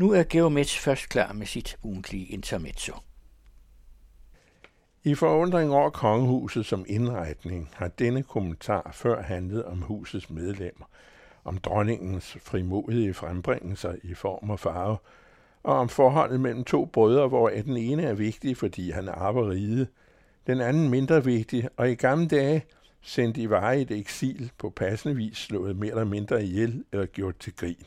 Nu er Geomets først klar med sit ugentlige intermezzo. I forundring over kongehuset som indretning har denne kommentar før handlet om husets medlemmer, om dronningens frimodige frembringelser i form og farve, og om forholdet mellem to brødre, hvor den ene er vigtig, fordi han arver ride, den anden mindre vigtig, og i gamle dage sendt i et eksil på passende vis slået mere eller mindre ihjel eller gjort til grin.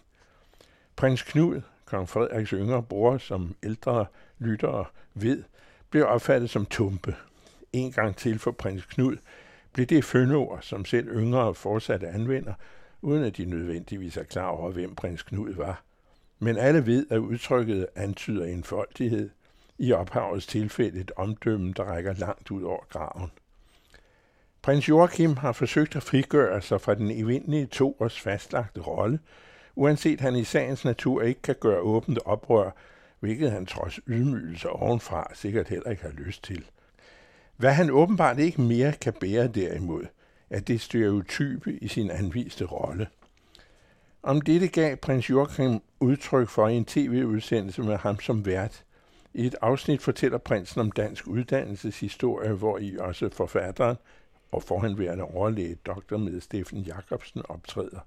Prins Knud, kong Frederiks yngre bror, som ældre lyttere ved, blev opfattet som tumpe. En gang til for prins Knud blev det fønord, som selv yngre fortsat anvender, uden at de nødvendigvis er klar over, hvem prins Knud var. Men alle ved, at udtrykket antyder enfoldighed, i ophavets tilfælde et omdømme, der rækker langt ud over graven. Prins Joachim har forsøgt at frigøre sig fra den evindelige to års fastlagte rolle, uanset han i sagens natur ikke kan gøre åbent oprør, hvilket han trods ydmygelse ovenfra sikkert heller ikke har lyst til. Hvad han åbenbart ikke mere kan bære derimod, er det stereotype i sin anviste rolle. Om dette gav prins Joachim udtryk for i en tv-udsendelse med ham som vært. I et afsnit fortæller prinsen om dansk uddannelseshistorie, hvor i også forfatteren og forhenværende overlæge dr. med Steffen Jacobsen optræder.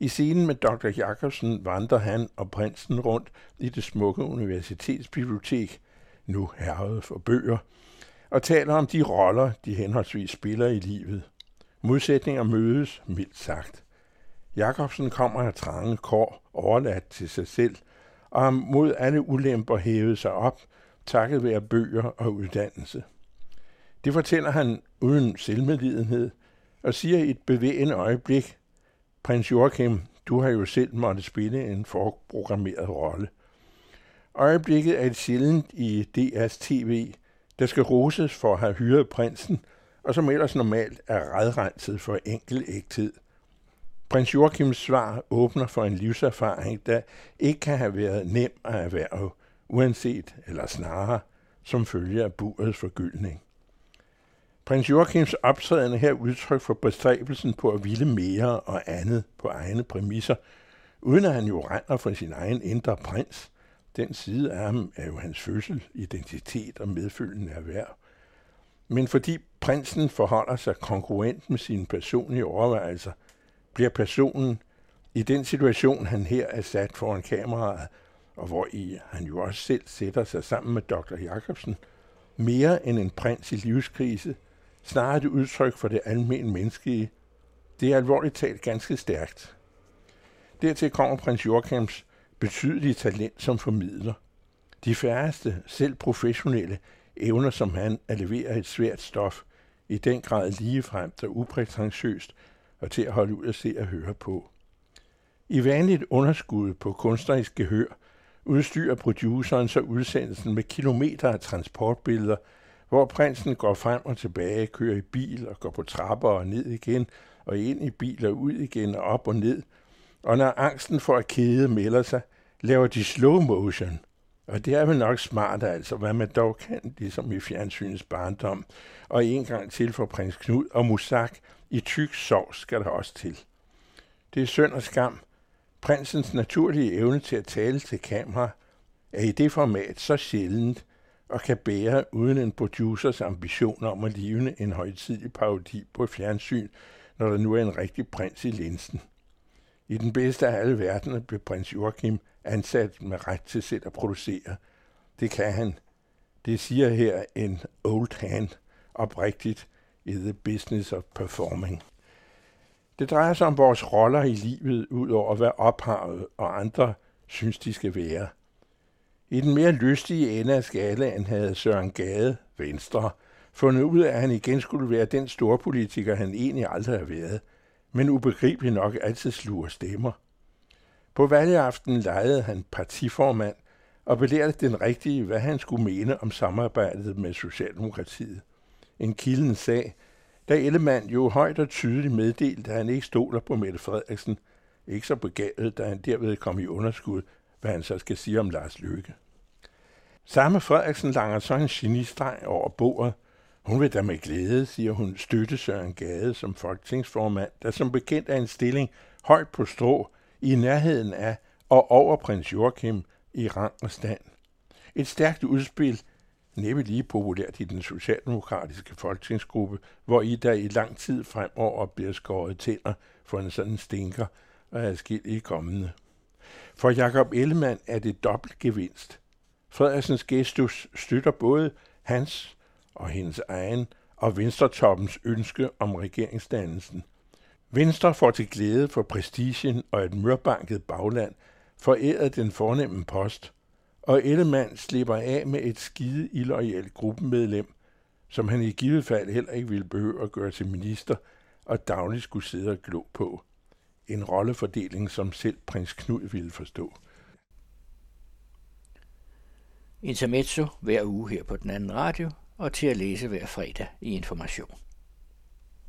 I scenen med Dr. Jacobsen vandrer han og prinsen rundt i det smukke universitetsbibliotek, nu herret for bøger, og taler om de roller, de henholdsvis spiller i livet. Modsætninger mødes, mildt sagt. Jacobsen kommer af trange kår, overladt til sig selv, og har mod alle ulemper hævet sig op, takket være bøger og uddannelse. Det fortæller han uden selvmedlidenhed, og siger i et bevægende øjeblik, Prins Joachim, du har jo selv måtte spille en forprogrammeret rolle. Øjeblikket er et sjældent i DR's tv, der skal roses for at have hyret prinsen, og som ellers normalt er redrenset for enkel ægthed. Prins Joachims svar åbner for en livserfaring, der ikke kan have været nem at erhverve, uanset eller snarere som følge af burets forgyldning. Prins Joachims optræden er her udtryk for bestræbelsen på at ville mere og andet på egne præmisser, uden at han jo render for sin egen indre prins. Den side af ham er jo hans fødsel, identitet og medfølgende erhverv. Men fordi prinsen forholder sig konkurrent med sine personlige overvejelser, bliver personen i den situation, han her er sat foran kameraet, og hvor i han jo også selv sætter sig sammen med dr. Jacobsen, mere end en prins i livskrise – snarere et udtryk for det almindelige menneskelige. Det er alvorligt talt ganske stærkt. Dertil kommer prins Jorkams betydelige talent som formidler. De færreste, selv professionelle, evner som han at levere et svært stof, i den grad ligefremt og uprætentiøst og til at holde ud at se og høre på. I vanligt underskud på kunstnerisk gehør udstyrer produceren så udsendelsen med kilometer af transportbilleder – hvor prinsen går frem og tilbage, kører i bil og går på trapper og ned igen, og ind i bil og ud igen og op og ned. Og når angsten for at kede melder sig, laver de slow motion. Og det er vel nok smart altså, hvad man dog kan, ligesom i fjernsynets barndom. Og en gang til for prins Knud og Musak i tyk sovs skal der også til. Det er synd og skam. Prinsens naturlige evne til at tale til kamera er i det format så sjældent, og kan bære uden en producers ambition om at livne en højtidlig parodi på fjernsyn, når der nu er en rigtig prins i linsen. I den bedste af alle verdener blev prins Joachim ansat med ret til selv at producere. Det kan han. Det siger her en old hand oprigtigt i the business of performing. Det drejer sig om vores roller i livet, ud over hvad ophavet og andre synes, de skal være – i den mere lystige ende af skalaen havde Søren Gade, Venstre, fundet ud af, at han igen skulle være den store politiker, han egentlig aldrig har været, men ubegribeligt nok altid sluger stemmer. På valgaften lejede han partiformand og belærte den rigtige, hvad han skulle mene om samarbejdet med Socialdemokratiet. En kilden sag, da Ellemann jo højt og tydeligt meddelte, at han ikke stoler på Mette Frederiksen, ikke så begavet, da han derved kom i underskud hvad han så skal sige om Lars Løkke. Samme Frederiksen langer så en genistreg over bordet. Hun vil da med glæde, siger hun, støtte Søren Gade som folketingsformand, der som bekendt er en stilling højt på strå i nærheden af og over prins Joachim i rang og stand. Et stærkt udspil, næppe lige populært i den socialdemokratiske folketingsgruppe, hvor I der i lang tid fremover bliver skåret tænder for en sådan stinker og er skilt i kommende. For Jakob Ellemann er det dobbelt gevinst. Frederiksens gestus støtter både hans og hendes egen og Venstretoppens ønske om regeringsdannelsen. Venstre får til glæde for prestigen og et mørbanket bagland foræret den fornemme post, og Ellemann slipper af med et skide illoyalt gruppemedlem, som han i givet fald heller ikke ville behøve at gøre til minister og dagligt skulle sidde og glo på. En rollefordeling, som selv prins Knud ville forstå. Intermezzo hver uge her på den anden radio, og til at læse hver fredag i Information.